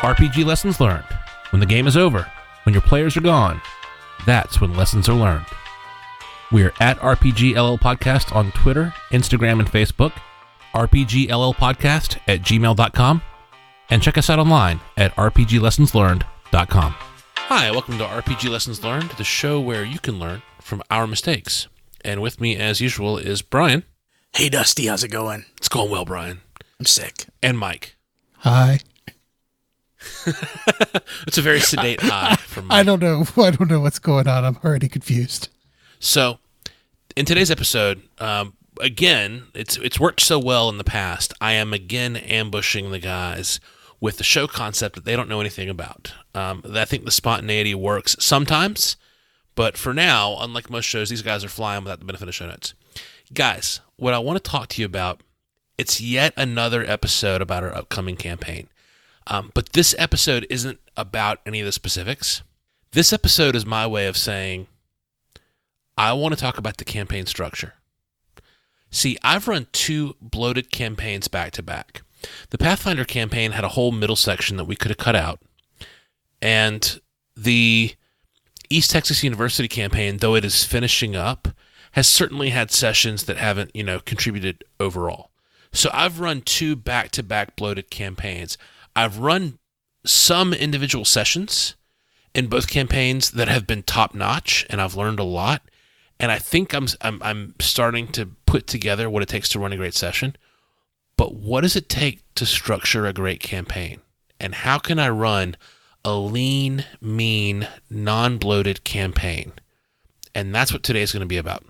RPG lessons learned. When the game is over, when your players are gone, that's when lessons are learned. We are at RPGLL Podcast on Twitter, Instagram, and Facebook, RPGLLPodcast at gmail.com, and check us out online at RPGLessonsLearned.com. Hi, welcome to RPG Lessons Learned, the show where you can learn from our mistakes. And with me, as usual, is Brian. Hey, Dusty, how's it going? It's going well, Brian. I'm sick. And Mike. Hi. It's a very sedate hi from Mike. I don't know. I don't know what's going on. I'm already confused. So, in today's episode, um, again, it's it's worked so well in the past. I am again ambushing the guys with the show concept that they don't know anything about. Um, I think the spontaneity works sometimes, but for now, unlike most shows, these guys are flying without the benefit of show notes. Guys, what I want to talk to you about, it's yet another episode about our upcoming campaign. Um, but this episode isn't about any of the specifics. This episode is my way of saying, I want to talk about the campaign structure. See, I've run two bloated campaigns back to back. The Pathfinder campaign had a whole middle section that we could have cut out. And the East Texas University campaign, though it is finishing up, has certainly had sessions that haven't, you know, contributed overall. So I've run two back to back bloated campaigns. I've run some individual sessions in both campaigns that have been top notch and I've learned a lot. And I think I'm, I'm I'm starting to put together what it takes to run a great session. But what does it take to structure a great campaign? And how can I run a lean, mean, non-bloated campaign? And that's what today is going to be about.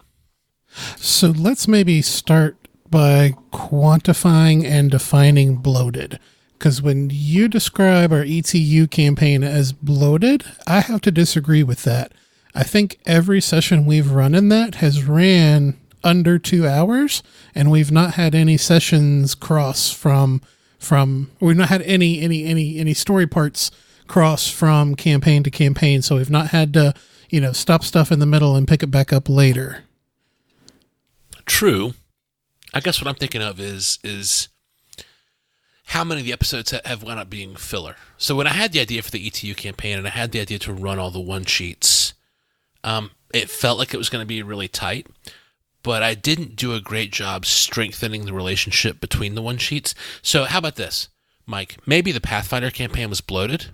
So let's maybe start by quantifying and defining bloated. Because when you describe our ETU campaign as bloated, I have to disagree with that. I think every session we've run in that has ran under two hours, and we've not had any sessions cross from from we've not had any any any any story parts cross from campaign to campaign. So we've not had to you know stop stuff in the middle and pick it back up later. True. I guess what I'm thinking of is is how many of the episodes have wound up being filler. So when I had the idea for the ETU campaign and I had the idea to run all the one sheets, um, it felt like it was going to be really tight. But I didn't do a great job strengthening the relationship between the one sheets. So how about this, Mike? Maybe the Pathfinder campaign was bloated,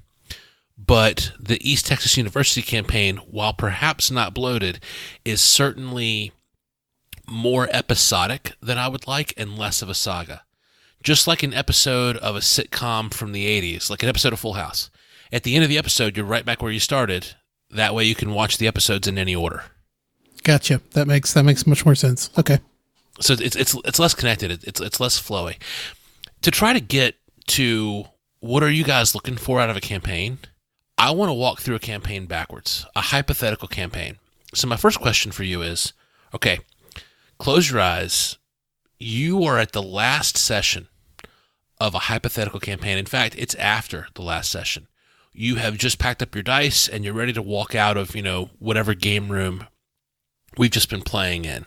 but the East Texas University campaign, while perhaps not bloated, is certainly more episodic than I would like and less of a saga. Just like an episode of a sitcom from the 80s, like an episode of Full House. At the end of the episode, you're right back where you started. That way you can watch the episodes in any order. Gotcha. That makes that makes much more sense. Okay. So it's it's it's less connected. It's it's less flowy. To try to get to what are you guys looking for out of a campaign? I want to walk through a campaign backwards, a hypothetical campaign. So my first question for you is, okay, close your eyes. You are at the last session of a hypothetical campaign. In fact, it's after the last session. You have just packed up your dice and you're ready to walk out of, you know, whatever game room we've just been playing in.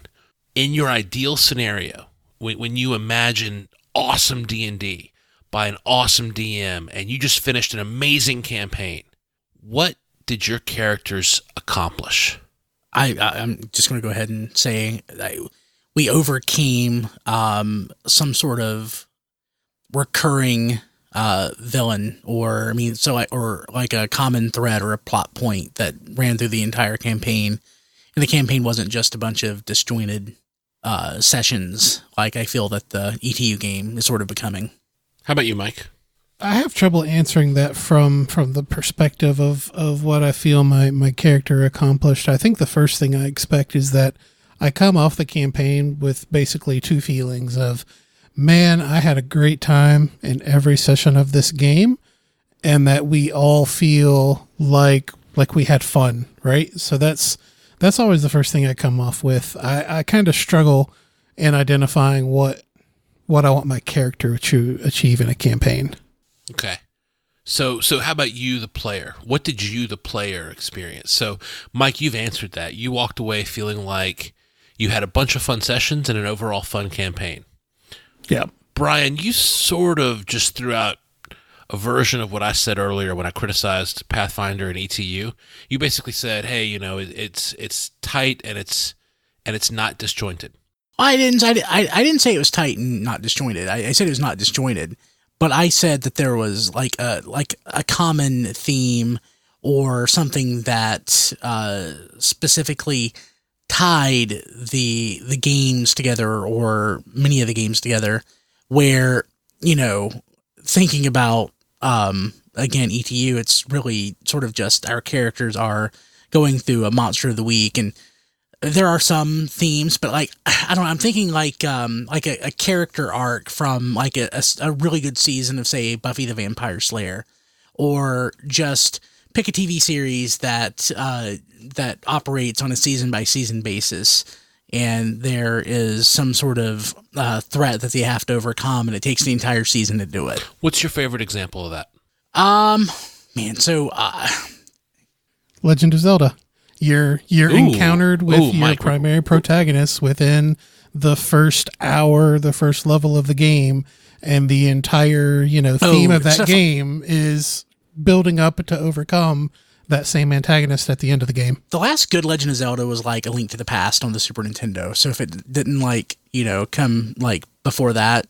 In your ideal scenario, when, when you imagine awesome D&D by an awesome DM and you just finished an amazing campaign, what did your characters accomplish? I, I I'm just going to go ahead and say that we overcame um, some sort of recurring uh, villain, or I mean, so I, or like a common thread or a plot point that ran through the entire campaign, and the campaign wasn't just a bunch of disjointed uh, sessions like I feel that the ETU game is sort of becoming. How about you, Mike? I have trouble answering that from from the perspective of of what I feel my my character accomplished. I think the first thing I expect is that I come off the campaign with basically two feelings of man, I had a great time in every session of this game and that we all feel like like we had fun, right? So that's that's always the first thing I come off with. I, I kind of struggle in identifying what what I want my character to achieve in a campaign. Okay. So so how about you the player? What did you the player experience? So Mike, you've answered that. You walked away feeling like you had a bunch of fun sessions and an overall fun campaign. Yeah. Brian, you sort of just threw out a version of what I said earlier when I criticized Pathfinder and ETU. You basically said, "Hey, you know, it, it's it's tight and it's and it's not disjointed." I didn't. I, I, I didn't say it was tight and not disjointed. I, I said it was not disjointed, but I said that there was like a like a common theme or something that uh, specifically tied the the games together or many of the games together where you know thinking about um again etu it's really sort of just our characters are going through a monster of the week and there are some themes but like i don't know i'm thinking like um like a, a character arc from like a, a, a really good season of say buffy the vampire slayer or just pick a TV series that uh, that operates on a season by season basis, and there is some sort of uh, threat that they have to overcome, and it takes the entire season to do it. What's your favorite example of that? Um, man, so uh, Legend of Zelda. You're you're Ooh. encountered with Ooh, your Mike, primary protagonist within the first hour, the first level of the game, and the entire you know theme Oh, of that stuff- game is building up to overcome that same antagonist at the end of the game. the last good Legend of Zelda was like A Link to the Past on the Super Nintendo. So if it didn't like you know come like before that,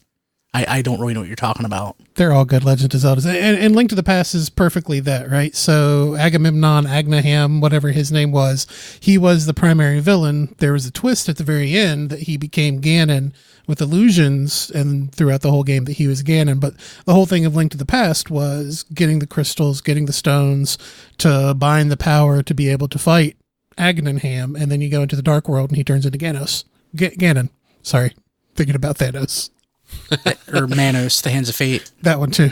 I I don't really know what you're talking about. They're all good Legend of Zeldas. And, and Link to the Past is perfectly that, right? So Agamemnon, Agnaham, whatever his name was, he was the primary villain. There was a twist at the very end that he became Ganon with illusions and throughout the whole game that he was Ganon. But the whole thing of Link to the Past was getting the crystals, getting the stones to bind the power to be able to fight Agnaham. And then you go into the Dark World and he turns into Ganos. G- Ganon. Sorry. Thinking about Thanos or Manos, the Hands of Fate. that one too.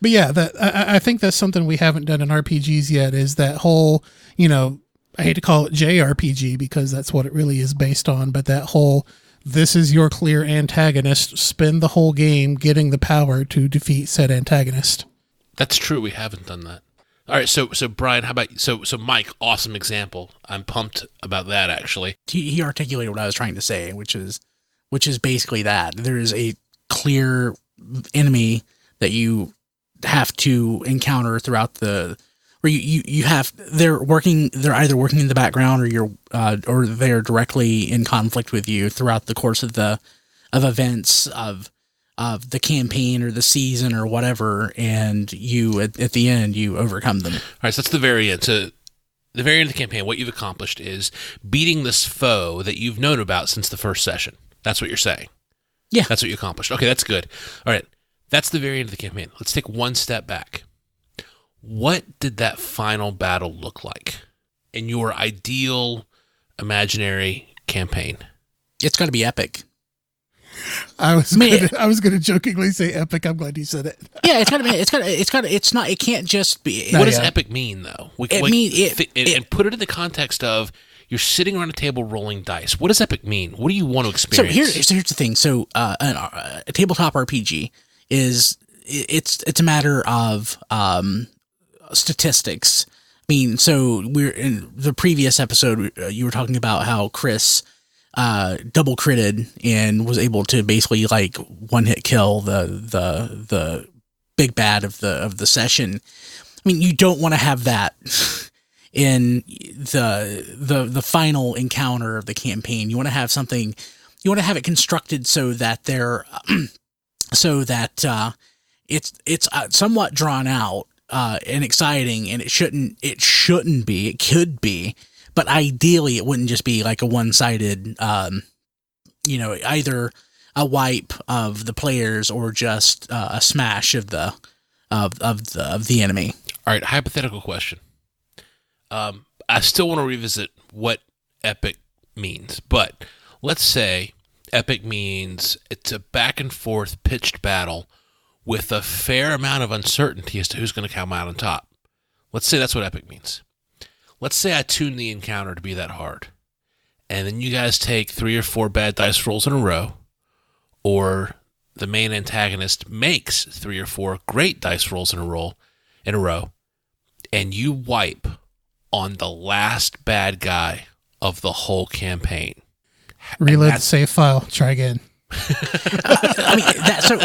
But yeah, that I, I- I think that's something we haven't done in RPGs yet. Is that whole you know I hate to call it JRPG because that's what it really is based on, but that whole this is your clear antagonist. Spend the whole game getting the power to defeat said antagonist. That's true. We haven't done that. All right. So so Brian, how about so so Mike? Awesome example. I'm pumped about that actually. he, he articulated what I was trying to say, which is which is basically that there is a clear enemy that you have to encounter throughout the where you, you, you have they're working they're either working in the background or you're uh, or they're directly in conflict with you throughout the course of the of events of of the campaign or the season or whatever and you at, at the end you overcome them All right. So that's the very end. So the very end of the campaign, what you've accomplished is beating this foe that you've known about since the first session. That's what you're saying. Yeah. That's what you accomplished. Okay, that's good. All right. That's the very end of the campaign. Let's take one step back. What did that final battle look like in your ideal imaginary campaign? it's got to be epic I was Man. gonna, I was going to jokingly say epic. I'm glad you said it. yeah it's got to be it's got to it's got to it's not it can't just be what does yeah. epic mean, though? We, It we- mean- it- thi- it- and put it in the context of you're sitting around a table rolling dice. What does epic mean? What do you want to So experience? here, so here's the thing. So uh, an, uh, a tabletop RPG is it's it's a matter of um, statistics. I mean, so we're in the previous episode. uh, You were talking about how Chris uh, double critted and was able to basically like one hit kill the the the big bad of the of the session. I mean, you don't want to have that in the the the final encounter of the campaign. You want to have something. You want to have it constructed so that they're so that uh, it's it's uh, somewhat drawn out uh, and exciting, and it shouldn't it shouldn't be. It could be, but ideally, it wouldn't just be like a one sided. Um, you know, either a wipe of the players or just uh, a smash of the of of the of the enemy. All right, hypothetical question. Um, I still want to revisit what epic means, but let's say epic means it's a back and forth pitched battle with a fair amount of uncertainty as to who's going to come out on top. Let's say that's what epic means. Let's say I tune the encounter to be that hard, and then you guys take three or four bad dice rolls in a row, or the main antagonist makes three or four great dice rolls in a roll in a row, and you wipe on the last bad guy of the whole campaign. Reload the save file. Try again. I mean, that, so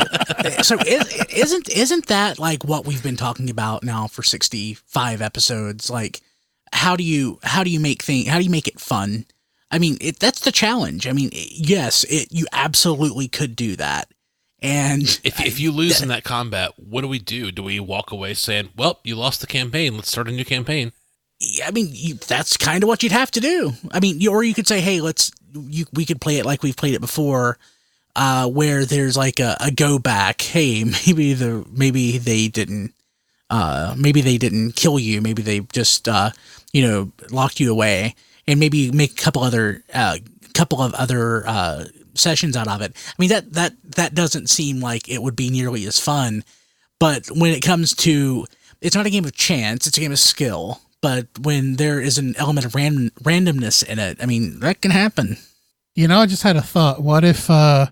so is, isn't isn't that like what we've been talking about now for sixty five episodes? Like, how do you how do you make thing how do you make it fun? I mean, it, that's the challenge. I mean, yes, it you absolutely could do that. And if if you lose in that combat, what do we do? Do we walk away saying, "Well, you lost the campaign. Let's start a new campaign"? I mean, you, that's kind of what you'd have to do. I mean, you, or you could say, "Hey, let's you we could play it like we've played it before." uh, where there's like a, a go back. Hey, maybe the maybe they didn't uh, maybe they didn't kill you. Maybe they just uh, you know locked you away, and maybe make a couple other uh, couple of other uh, sessions out of it. I mean that that that doesn't seem like it would be nearly as fun. But when it comes to it's not a game of chance; it's a game of skill. But when there is an element of random randomness in it, I mean that can happen. You know, I just had a thought. What if uh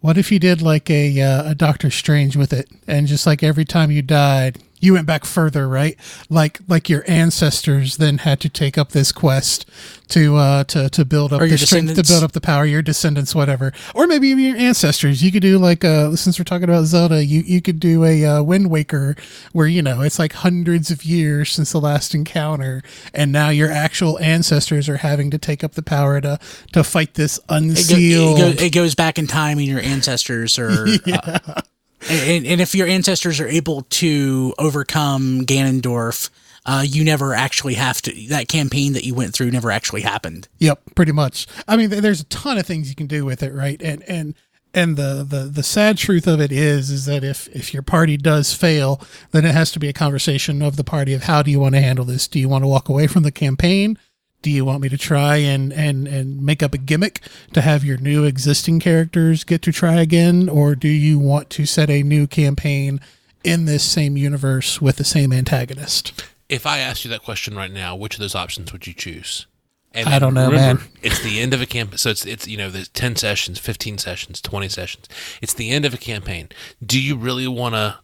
what if you did like a uh, a Doctor Strange with it, and just like every time you died, you went back further, right? Like like your ancestors then had to take up this quest to uh to to build up Or the strength to build up the power, your descendants, whatever, or maybe even your ancestors. You could do like uh since we're talking about Zelda, you you could do a uh, Wind Waker where you know it's like hundreds of years since the last encounter, and now your actual ancestors are having to take up the power to to fight this It, go- unsealed. it, go- it goes back in time, and your ancestors are. uh, and, and if your ancestors are able to overcome Ganondorf, uh, you never actually have to. That campaign that you went through never actually happened. Yep, pretty much. I mean, there's a ton of things you can do with it, right? And and and the the the sad truth of it is is that if if your party does fail, then it has to be a conversation of the party of how do you want to handle this? Do you want to walk away from the campaign? Do you want me to try and and and make up a gimmick to have your new existing characters get to try again, or do you want to set a new campaign in this same universe with the same antagonist? If I asked you that question right now, which of those options would you choose? And I don't know, remember, man. It's the end of a campaign, so it's it's you know there's ten sessions, fifteen sessions, twenty sessions. It's the end of a campaign. Do you really want to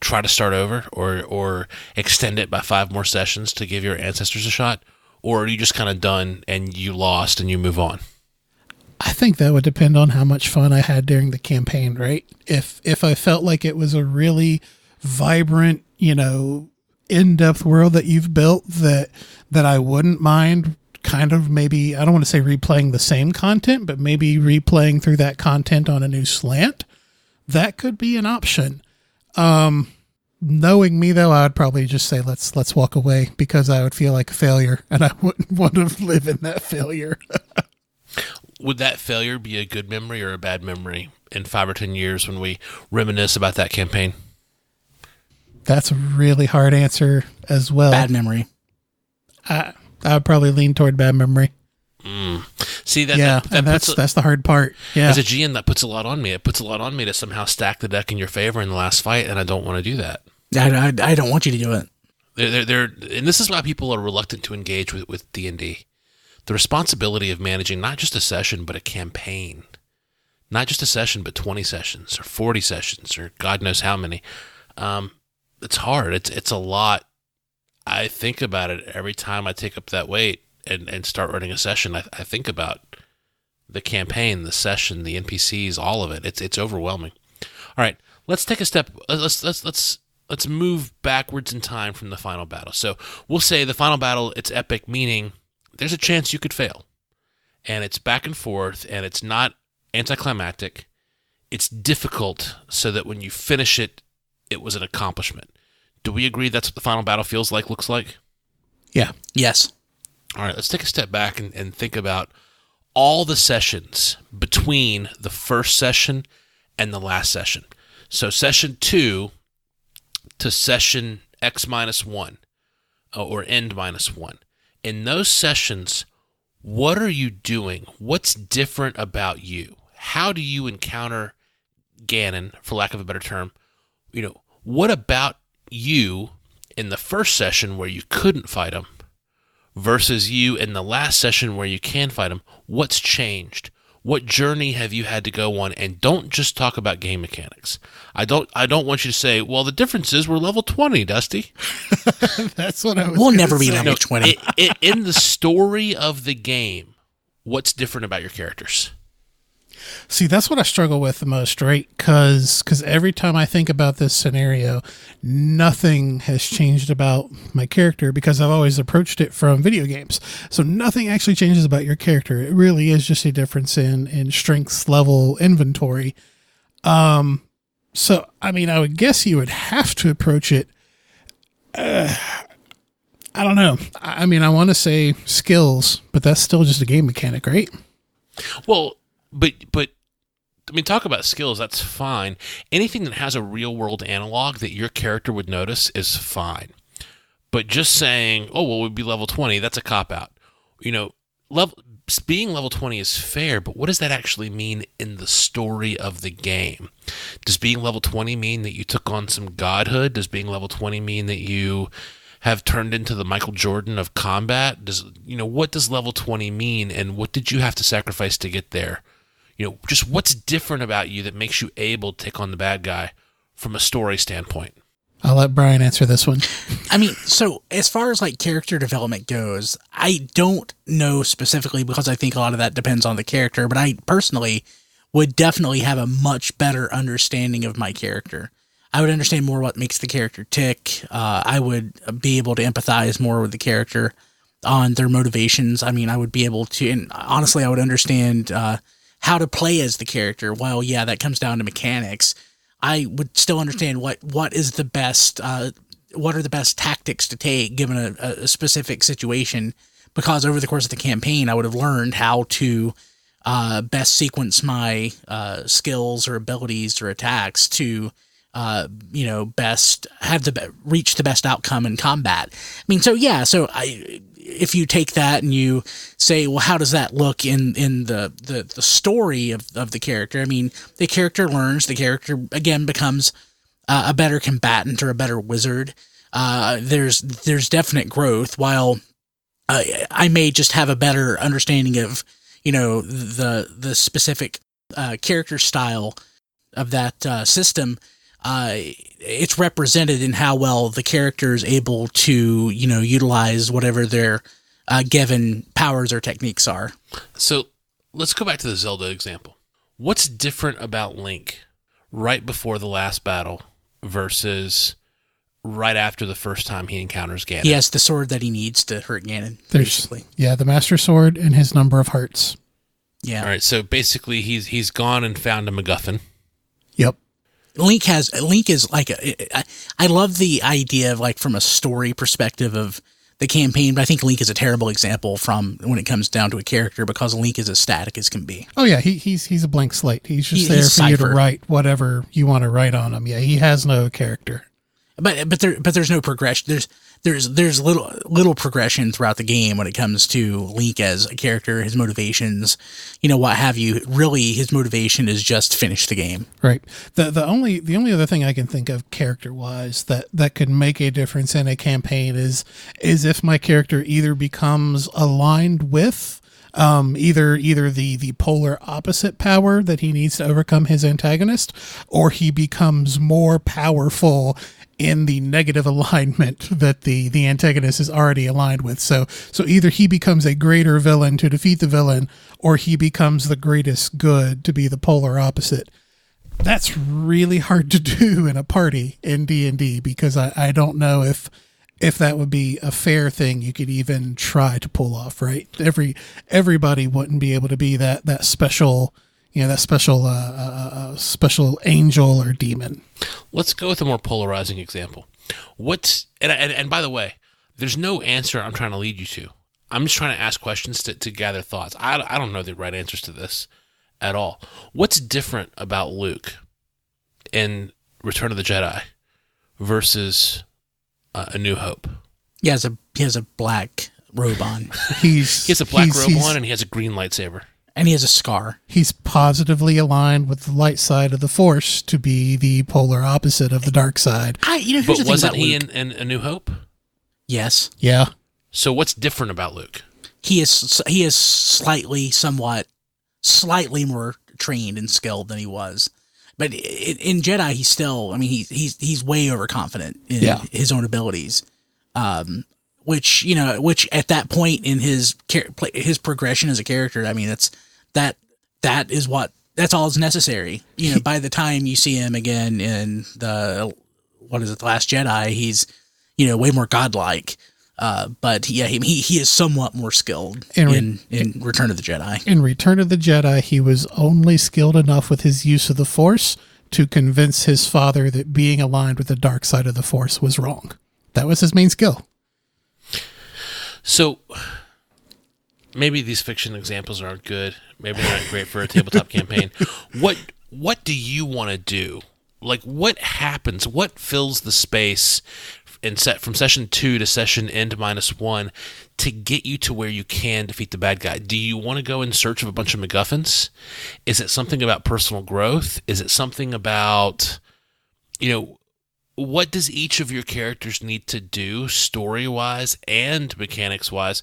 try to start over, or or extend it by five more sessions to give your ancestors a shot, or are you just kind of done and you lost and you move on? I think that would depend on how much fun I had during the campaign, right? If if I felt like it was a really vibrant, you know, in-depth world that you've built that that I wouldn't mind kind of maybe I don't want to say replaying the same content, but maybe replaying through that content on a new slant, that could be an option. Um knowing me though, I would probably just say let's let's walk away because I would feel like a failure and I wouldn't want to live in that failure. Would that failure be a good memory or a bad memory in five or ten years when we reminisce about that campaign? That's a really hard answer as well. Bad memory. I, I would probably lean toward bad memory. Mm. See that yeah, that, that and that's a, that's the hard part. Yeah, as a GM that puts a lot on me. It puts a lot on me to somehow stack the deck in your favor in the last fight, and I don't want to do that. I, I, I don't want you to do it. They're, they're, and this is why people are reluctant to engage with with D and D. The responsibility of managing not just a session but a campaign, not just a session but twenty sessions or forty sessions or God knows how many. Um, it's hard. It's it's a lot. I think about it every time I take up that weight and, and start running a session. I, I think about the campaign, the session, the NPCs, all of it. It's it's overwhelming. All right, let's take a step. Let's let's let's let's move backwards in time from the final battle. So we'll say the final battle. It's epic, meaning there's a chance you could fail, and it's back and forth, and it's not anticlimactic. It's difficult, so that when you finish it, it was an accomplishment. Do we agree that's what the final battle feels like, looks like? yeah. Yes. All right, let's take a step back and, and think about all the sessions between the first session and the last session. So, session two to session X minus one uh, or end minus one. In those sessions, what are you doing? What's different about you? How do you encounter Ganon, for lack of a better term? You know, what about you in the first session where you couldn't fight him versus you in the last session where you can fight him? What's changed? What journey have you had to go on? And don't just talk about game mechanics. I don't. I don't want you to say, "Well, the difference is we're level twenty, Dusty." That's what I was. We'll gonna never be say. level No, 20. i- i- in the story of the game, what's different about your characters? See, that's what I struggle with the most, right? Because because every time I think about this scenario, nothing has changed about my character because I've always approached it from video games. So nothing actually changes about your character. It really is just a difference in in strengths level inventory. Um, so I mean, I would guess you would have to approach it. Uh, I don't know. I mean, I want to say skills, but that's still just a game mechanic, right? Well, but but I mean, talk about skills. That's fine. Anything that has a real world analog that your character would notice is fine. But just saying, oh well, we'd be level twenty. That's a cop out. You know, level being level 20 is fair, but what does that actually mean in the story of the game? Does being level 20 mean that you took on some godhood? Does being level 20 mean that you have turned into the Michael Jordan of combat? Does you know what does level 20 mean and what did you have to sacrifice to get there? You know, just what's different about you that makes you able to take on the bad guy from a story standpoint? I'll let Brian answer this one. I mean, so as far as like character development goes, I don't know specifically because I think a lot of that depends on the character, but I personally would definitely have a much better understanding of my character. I would understand more what makes the character tick. Uh, I would be able to empathize more with the character on their motivations. I mean, I would be able to, and honestly, I would understand uh, how to play as the character. well, yeah, that comes down to mechanics. I would still understand what what is the best uh, what are the best tactics to take given a, a, specific situation because over the course of the campaign I would have learned how to uh, best sequence my uh, skills or abilities or attacks to uh, you know best have the reach the best outcome in combat. I mean, so yeah, so I if you take that and you say, well, how does that look in in the the, the story of, of the character? I mean, the character learns, the character again becomes uh, a better combatant or a better wizard. Uh, there's there's definite growth. While uh, I may just have a better understanding of you know the the specific uh, character style of that uh, system uh, it's represented in how well the character is able to, you know, utilize whatever their uh, given powers or techniques are. So let's go back to the Zelda example. What's different about Link right before the last battle versus right after the first time he encounters Ganon? He has the sword that he needs to hurt Ganon. There's, basically. yeah, the Master Sword and his number of hearts. Yeah. All right. So basically, he's he's gone and found a MacGuffin. Yep. Link has Link is like a, I, I love the idea of like from a story perspective of the campaign, but I think Link is a terrible example from when it comes down to a character because Link is as static as can be. Oh yeah, he, he's he's a blank slate. He's just He- there he's for you to write whatever you want to write on him. Yeah, he has no character. But but there but there's no progression. There's there's there's little little progression throughout the game when it comes to Link as a character, his motivations, you know what have you. Really, his motivation is just finish the game. Right. The the only the only other thing I can think of character wise that that could make a difference in a campaign is is if my character either becomes aligned with um, either either the the polar opposite power that he needs to overcome his antagonist, or he becomes more powerful in the negative alignment that the the antagonist is already aligned with. So so either he becomes a greater villain to defeat the villain, or he becomes the greatest good to be the polar opposite that's really hard to do in a party in D&D because I, I don't know if if that would be a fair thing you could even try to pull off right every everybody wouldn't be able to be that that special you know that special uh, uh, uh, special angel or demon Let's go with a more polarizing example. What's and, and and by the way, there's no answer I'm trying to lead you to. I'm just trying to ask questions to, to gather thoughts. I, I don't know the right answers to this at all. What's different about Luke in Return of the Jedi versus uh, A New Hope? He has a he has a black robe on, he's He has a black he's- robe he's- on and he has a green lightsaber. And he has a scar. he's positively aligned with the light side of the force to be the polar opposite of the dark side I you know here's But the thing wasn't about he Luke. in, in A New Hope? yes, yeah So what's different about Luke? he is he is slightly somewhat slightly more trained and skilled than he was but i- in Jedi he's still I mean he's he's he's way overconfident in Yeah. his own abilities um which you know which at that point in his his progression as a character I mean that's that that is what that's all is necessary. You know, by the time you see him again in the what is it, the Last Jedi, he's you know way more godlike. Uh, but yeah, he, he he is somewhat more skilled In in in, Return of the Jedi. In Return of the Jedi, he was only skilled enough with his use of the Force to convince his father that being aligned with the dark side of the Force was wrong. That was his main skill. So maybe these fiction examples aren't good. Maybe they're not great for a tabletop campaign. What what do you want to do? Like what happens? What fills the space and set from session two to session end minus one to get you to where you can defeat the bad guy? Do you want to go in search of a bunch of MacGuffins? Is it something about personal growth? Is it something about you know what does each of your characters need to do story wise and mechanics wise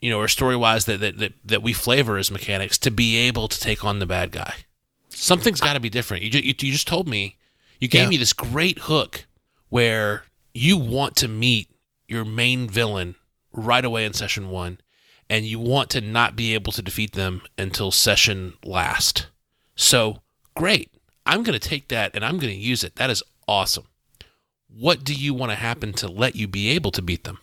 you know or story wise that, that that that we flavor as mechanics to be able to take on the bad guy? Something's got to be different. You, ju- you, you just told me you gave Yeah. me this great hook where you want to meet your main villain right away in session one and you want to not be able to defeat them until session last. So great. I'm going to take that and i'm going to use it. That is awesome what do you want to happen to let you be able to beat them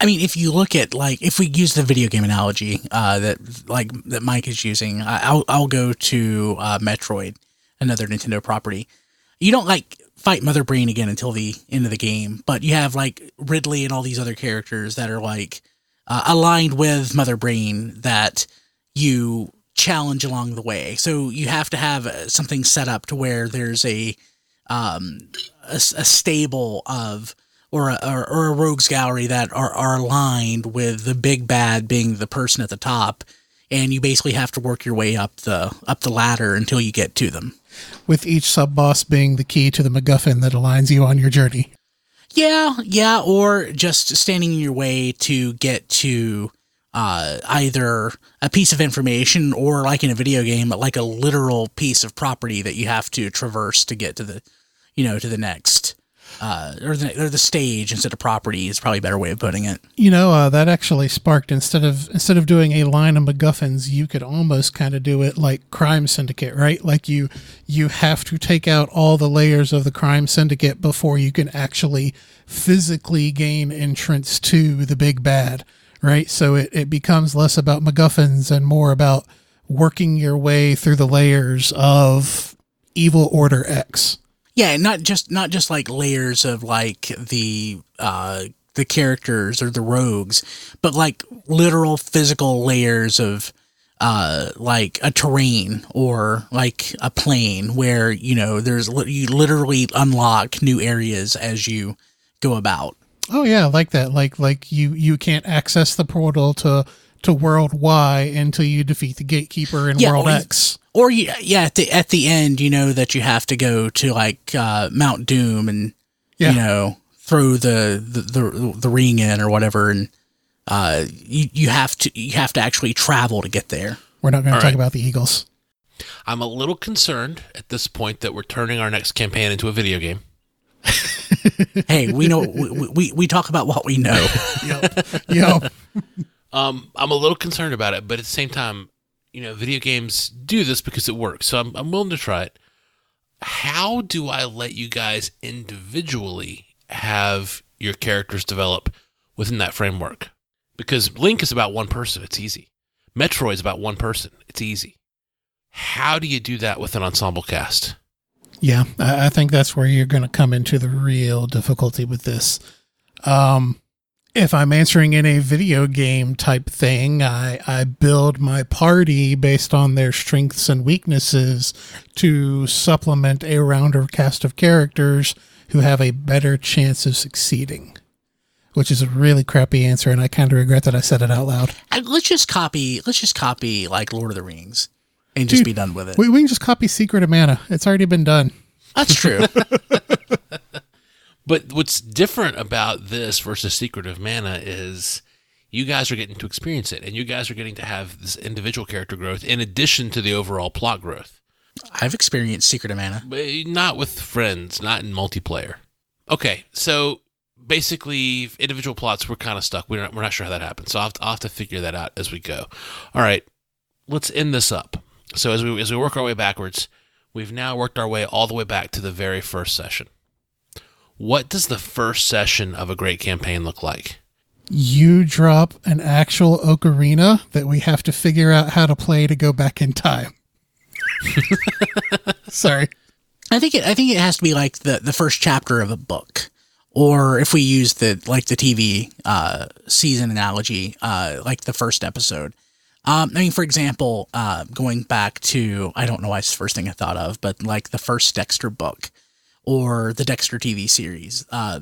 I mean, if you look at like if we use the video game analogy uh, that like that Mike is using, I'll I'll go to uh, Metroid, another Nintendo property. You don't like fight Mother Brain again until the end of the game, but you have like Ridley and all these other characters that are like uh, aligned with Mother Brain that you challenge along the way. So you have to have uh, something set up to where there's a um, a, a stable of or a, or, or a rogues gallery that are, are aligned with the big bad being the person at the top and you basically have to work your way up the up the ladder until you get to them With each sub boss being the key to the MacGuffin that aligns you on your journey. yeah yeah or just standing in your way to get to uh, either a piece of information or like in a video game like a literal piece of property that you have to traverse to get to the you know to the next uh, or the or the stage instead of property is probably a better way of putting it You know, uh, that actually sparked instead of instead of doing a line of MacGuffins, you could almost kind of do it like Crime Syndicate, right? Like you you have to take out all the layers of the Crime Syndicate before you can actually physically gain entrance to the big bad, right? So it, it becomes less about MacGuffins and more about working your way through the layers of Evil Order X. Yeah, not just not just like layers of like the uh the characters or the rogues, but like literal physical layers of uh like a terrain or like a plane where you know there's you literally unlock new areas as you go about. Oh yeah, like that. Like like you you can't access the portal to to World Y until you defeat the gatekeeper in Yeah, World or X. Or you, yeah, at the at the end, you know that you have to go to like uh, Mount Doom and Yeah. you know throw the, the the the ring in or whatever, and uh, you you have to you have to actually travel to get there. We're not going to talk right. about the Eagles. i'm a little concerned at this point that we're turning our next campaign into a video game Hey, we know we, we we talk about what we know. Yo, Um, I'm a little concerned about it, but at the same time, you know, video games do this because it works. So I'm, I'm willing to try it. How do I let you guys individually have your characters develop within that framework? Because Link is about one person. It's easy. Metroid is about one person. It's easy. How do you do that with an ensemble cast? yeah, I, think that's where you're going to come into the real difficulty with this. Um, if I'm answering in a video game type thing, I, I build my party based on their strengths and weaknesses to supplement a rounder cast of characters who have a better chance of succeeding. Which is a really crappy answer, and I kind of regret that I said it out loud. And let's just copy let's just copy like Lord of the Rings and just be done with it. We, we can just copy Secret of Mana. It's already been done. That's true. But what's different about this versus Secret of Mana is you guys are getting to experience it, and you guys are getting to have this individual character growth in addition to the overall plot growth. I've experienced Secret of Mana. But not with friends, not in multiplayer. Okay, so basically, individual plots we're kind of stuck. We're not, we're not sure how that happens, so I'll have, to, I'll have to figure that out as we go. All right, let's end this up. So as we as we work our way backwards, we've now worked our way all the way back to the very first session. What does the first session of a great campaign look like? You drop an actual ocarina that we have to figure out how to play to go back in time. Sorry. I think it. I think it has to be like the the first chapter of a book, or if we use the like the TV uh, season analogy, uh, like the first episode. Um, I mean, for example, uh, going back to I don't know why it's the first thing I thought of, but like the first Dexter book, or the Dexter TV series. Uh,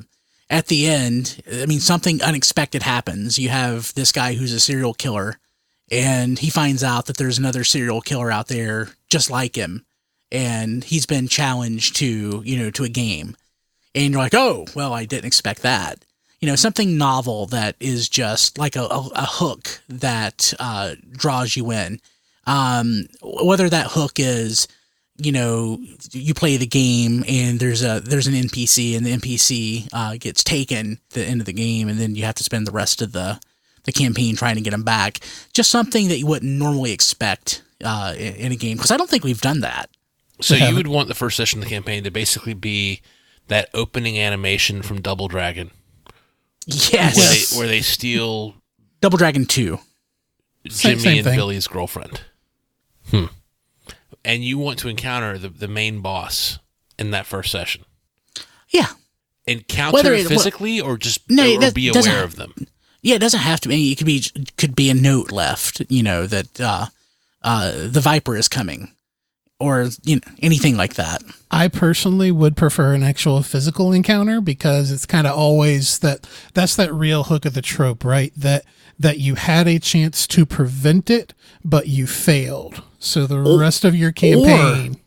at the end, I mean, something unexpected happens. You have this guy who's a serial killer, and he finds out that there's another serial killer out there just like him and he's been challenged to you know to a game and you're like oh well i didn't expect that you know something novel that is just like a, a, a hook that uh, draws you in um, whether that hook is you know you play the game and there's a there's an npc and the npc uh, gets taken at the end of the game and then you have to spend the rest of the the campaign trying to get him back just something that you wouldn't normally expect uh, in, in a game because i don't think we've done that So you would want the first session of the campaign to basically be that opening animation from Double Dragon, yes where, they, where they steal double dragon 2 Same- Jimmy same and thing. Billy's girlfriend. Hmm. And you want to encounter the, the main boss in that first session. yeah Encounter Whether it it- physically or just No, or that be aware of them. Yeah, it doesn't have to be. It could be could be a note left, you know, that uh, uh, the Viper is coming, or you know, anything like that. I personally would prefer an actual physical encounter because it's kind of always that that's that real hook of the trope, right? That that you had a chance to prevent it, but you failed. So the rest of your campaign.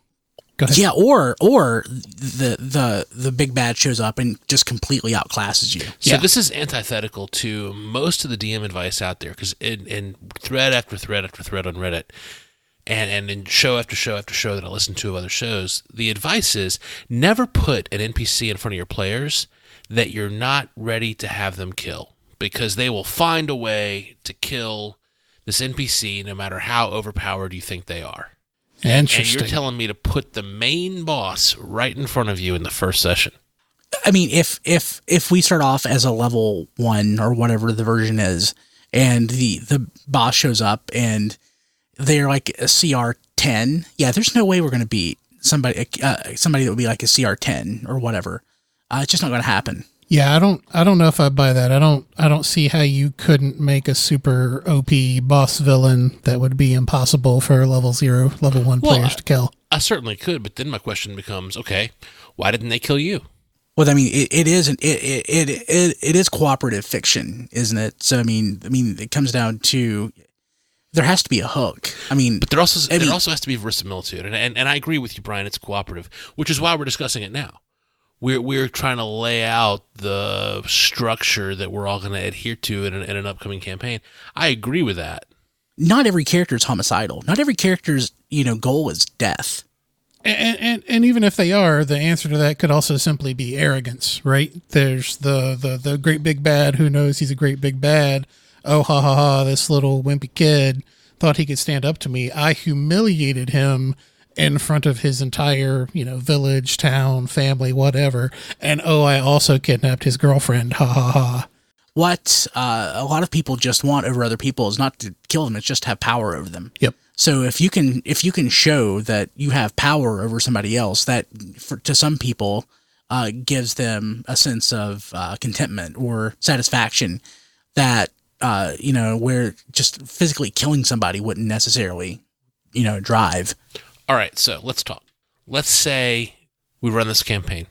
go ahead. Yeah, or or the the the big bad shows up and just completely outclasses you. So Yeah. this is antithetical to most of the DM advice out there because in, in thread after thread after thread on Reddit, and and in show after show after show that I listen to of other shows, the advice is never put an NPC in front of your players that you're not ready to have them kill because they will find a way to kill this NPC no matter how overpowered you think they are. Interesting. And you're telling me to put the main boss right in front of you in the first session. I mean, if if if we start off as a level one or whatever the version is, and the the boss shows up and they're like a CR ten, yeah, there's no way we're gonna beat somebody uh, somebody that would be like a CR ten or whatever. Uh, it's just not gonna happen. Yeah, I don't I don't know if I buy that. I don't I don't see how you couldn't make a super OP boss villain that would be impossible for level 0, level 1 Well, players I- to kill. I certainly could, but then my question becomes, okay, why didn't they kill you? Well, I mean, it, it is an, it, it it it it is cooperative fiction, isn't it? So I mean, I mean, it comes down to there has to be a hook. I mean, But there also I there mean- also has to be a verisimilitude, and, and and I agree with you, Brian. It's cooperative, which is why we're discussing it now. We're we're trying to lay out the structure that we're all going to adhere to in an, in an upcoming campaign. I agree with that. not every character is homicidal. Not every character's you know goal is death. And, and and even if they are, the answer to that could also simply be arrogance, right? There's the the the great big bad who knows he's a great big bad. Oh ha ha ha! This little wimpy kid thought he could stand up to me. I humiliated him in front of his entire you know village, town, family, whatever. And oh, I also kidnapped his girlfriend. Ha ha ha! What uh, a lot of people just want over other people is not to kill them; it's just to have power over them. Yep. So if you can if you can show that you have power over somebody else, that for, to some people uh, gives them a sense of uh, contentment or satisfaction that uh, you know where just physically killing somebody wouldn't necessarily you know drive. All right, so let's talk. Let's say we run this campaign.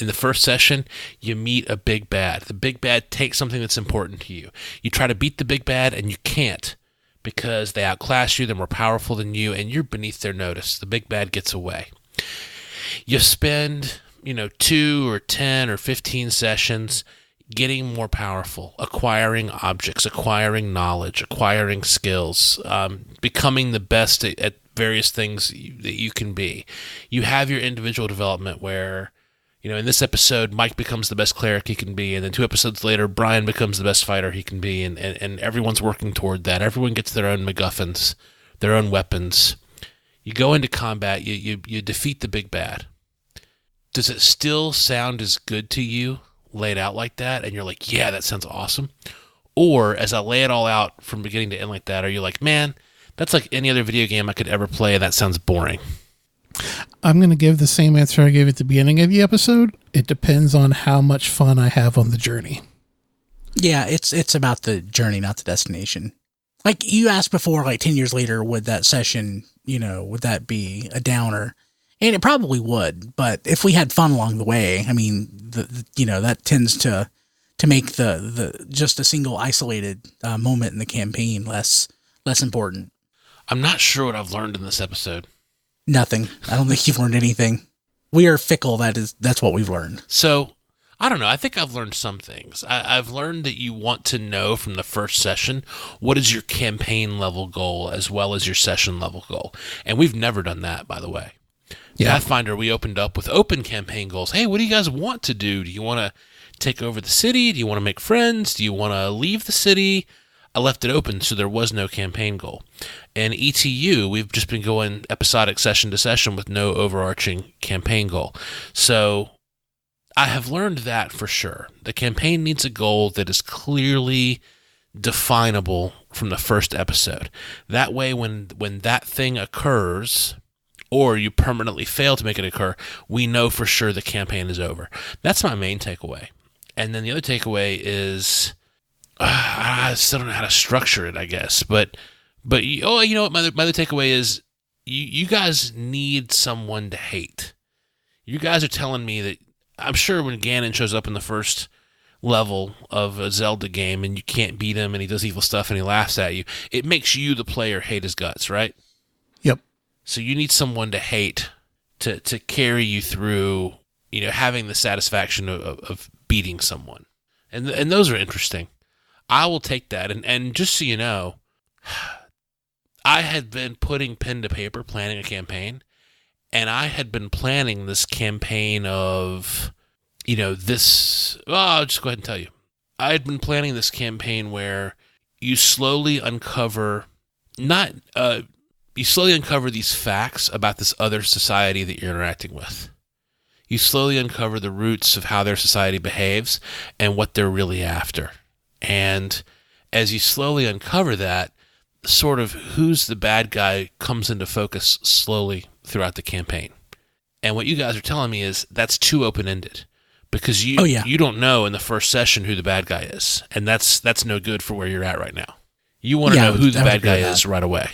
In the first session, you meet a big bad. The big bad takes something that's important to you. You try to beat the big bad, and you can't because they outclass you, they're more powerful than you, and you're beneath their notice. The big bad gets away. You spend, you know, two or 10 or 15 sessions getting more powerful, acquiring objects, acquiring knowledge, acquiring skills, um, becoming the best at, at various things that you can be. You have your individual development where, you know, in this episode, Mike becomes the best cleric he can be, and then two episodes later, Brian becomes the best fighter he can be, and, and, and everyone's working toward that. Everyone gets their own MacGuffins, their own weapons. You go into combat, you, you, you defeat the big bad. Does it still sound as good to you laid out like that? And you're like, yeah, that sounds awesome. Or as I lay it all out from beginning to end like that, are you like, man, that's like any other video game I could ever play, and that sounds boring? I'm going to give the same answer I gave at the beginning of the episode. It depends on how much fun I have on the journey. Yeah, it's it's about the journey, not the destination. Like you asked before, like ten years later, would that session, you know, would that be a downer? And it probably would. But if we had fun along the way, I mean, the, the you know that tends to to make the the just a single isolated uh, moment in the campaign less less important. I'm not sure what I've learned in this episode. Nothing. I don't think you've learned anything. We are fickle. That is that's what we've learned. So I don't know. I think I've learned some things. I, I've learned that you want to know from the first session what is your campaign level goal as well as your session level goal. And we've never done that, by the way. Yeah. Pathfinder, we opened up with open campaign goals. Hey, what do you guys want to do? Do you want to take over the city? Do you want to make friends? Do you want to leave the city? I left it open, so there was no campaign goal. And ETU, we've just been going episodic session to session with no overarching campaign goal. So I have learned that for sure. The campaign needs a goal that is clearly definable from the first episode. That way when when that thing occurs or you permanently fail to make it occur, we know for sure the campaign is over. That's my main takeaway. And then the other takeaway is uh, I still don't know how to structure it, I guess. But but oh, you know what? My other, my other takeaway is you you guys need someone to hate. You guys are telling me that I'm sure when Ganon shows up in the first level of a Zelda game and you can't beat him and he does evil stuff and he laughs at you, it makes you the player hate his guts, right? So you need someone to hate to to carry you through, you know, having the satisfaction of, of beating someone. And and those are interesting. I will take that. And and just so you know, I had been putting pen to paper planning a campaign and I had been planning this campaign of, you know, this. Well, I'll just go ahead and tell you. I had been planning this campaign where you slowly uncover, not, uh, you slowly uncover these facts about this other society that you're interacting with. You slowly uncover the roots of how their society behaves and what they're really after. And as you slowly uncover that, sort of who's the bad guy comes into focus slowly throughout the campaign. And what you guys are telling me is that's too open ended because you Oh, yeah. you don't know in the first session who the bad guy is, and that's that's no good for where you're at right now. You want to Yeah, know who the bad guy is right away.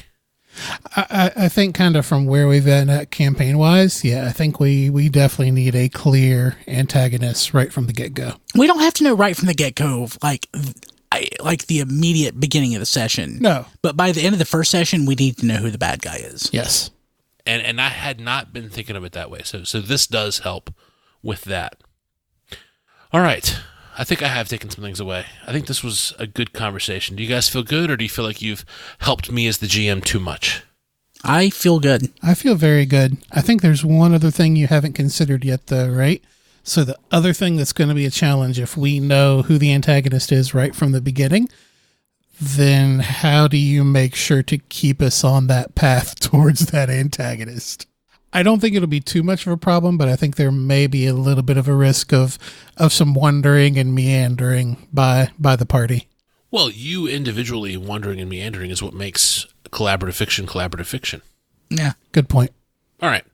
I, I I think kind of from where we've been at campaign wise, yeah, I think we, we definitely need a clear antagonist right from the get go. We don't have to know right from the get go, like I, like the immediate beginning of the session. No. But by the end of the first session, we need to know who the bad guy is. Yes. and and I had not been thinking of it that way. So so this does help with that. All right. I think I have taken some things away. I think this was a good conversation. Do you guys feel good or do you feel like you've helped me as the GM too much? I feel good. I feel very good. I think there's one other thing you haven't considered yet, though, right? So, the other thing that's going to be a challenge if we know who the antagonist is right from the beginning, then how do you make sure to keep us on that path towards that antagonist? I don't think it'll be too much of a problem, but I think there may be a little bit of a risk of of some wandering and meandering by by the party. Well, you individually wandering and meandering is what makes collaborative fiction collaborative fiction. Yeah. Good point. All right.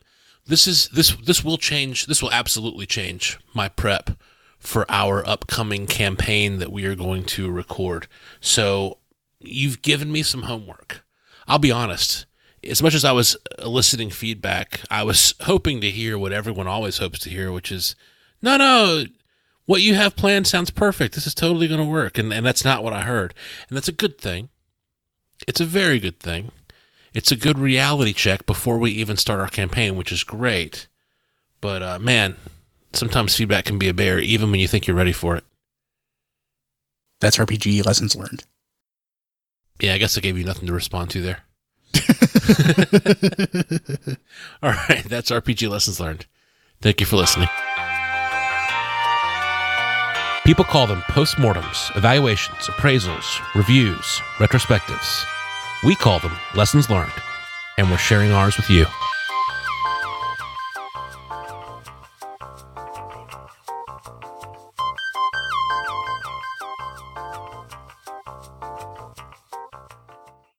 This is this this will change this will absolutely change my prep for our upcoming campaign that we are going to record. So, you've given me some homework. I'll be honest. As much as I was eliciting feedback, I was hoping to hear what everyone always hopes to hear, which is, no, no, what you have planned sounds perfect. This is totally going to work. And, and that's not what I heard. And that's a good thing. It's a very good thing. It's a good reality check before we even start our campaign, which is great. But uh, man, sometimes feedback can be a bear, even when you think you're ready for it. That's RPG lessons learned. Yeah, I guess I gave you nothing to respond to there. All right, that's RPG Lessons Learned. Thank you for listening. People call them postmortems, evaluations, appraisals, reviews, retrospectives. We call them lessons learned. and we're sharing ours with you.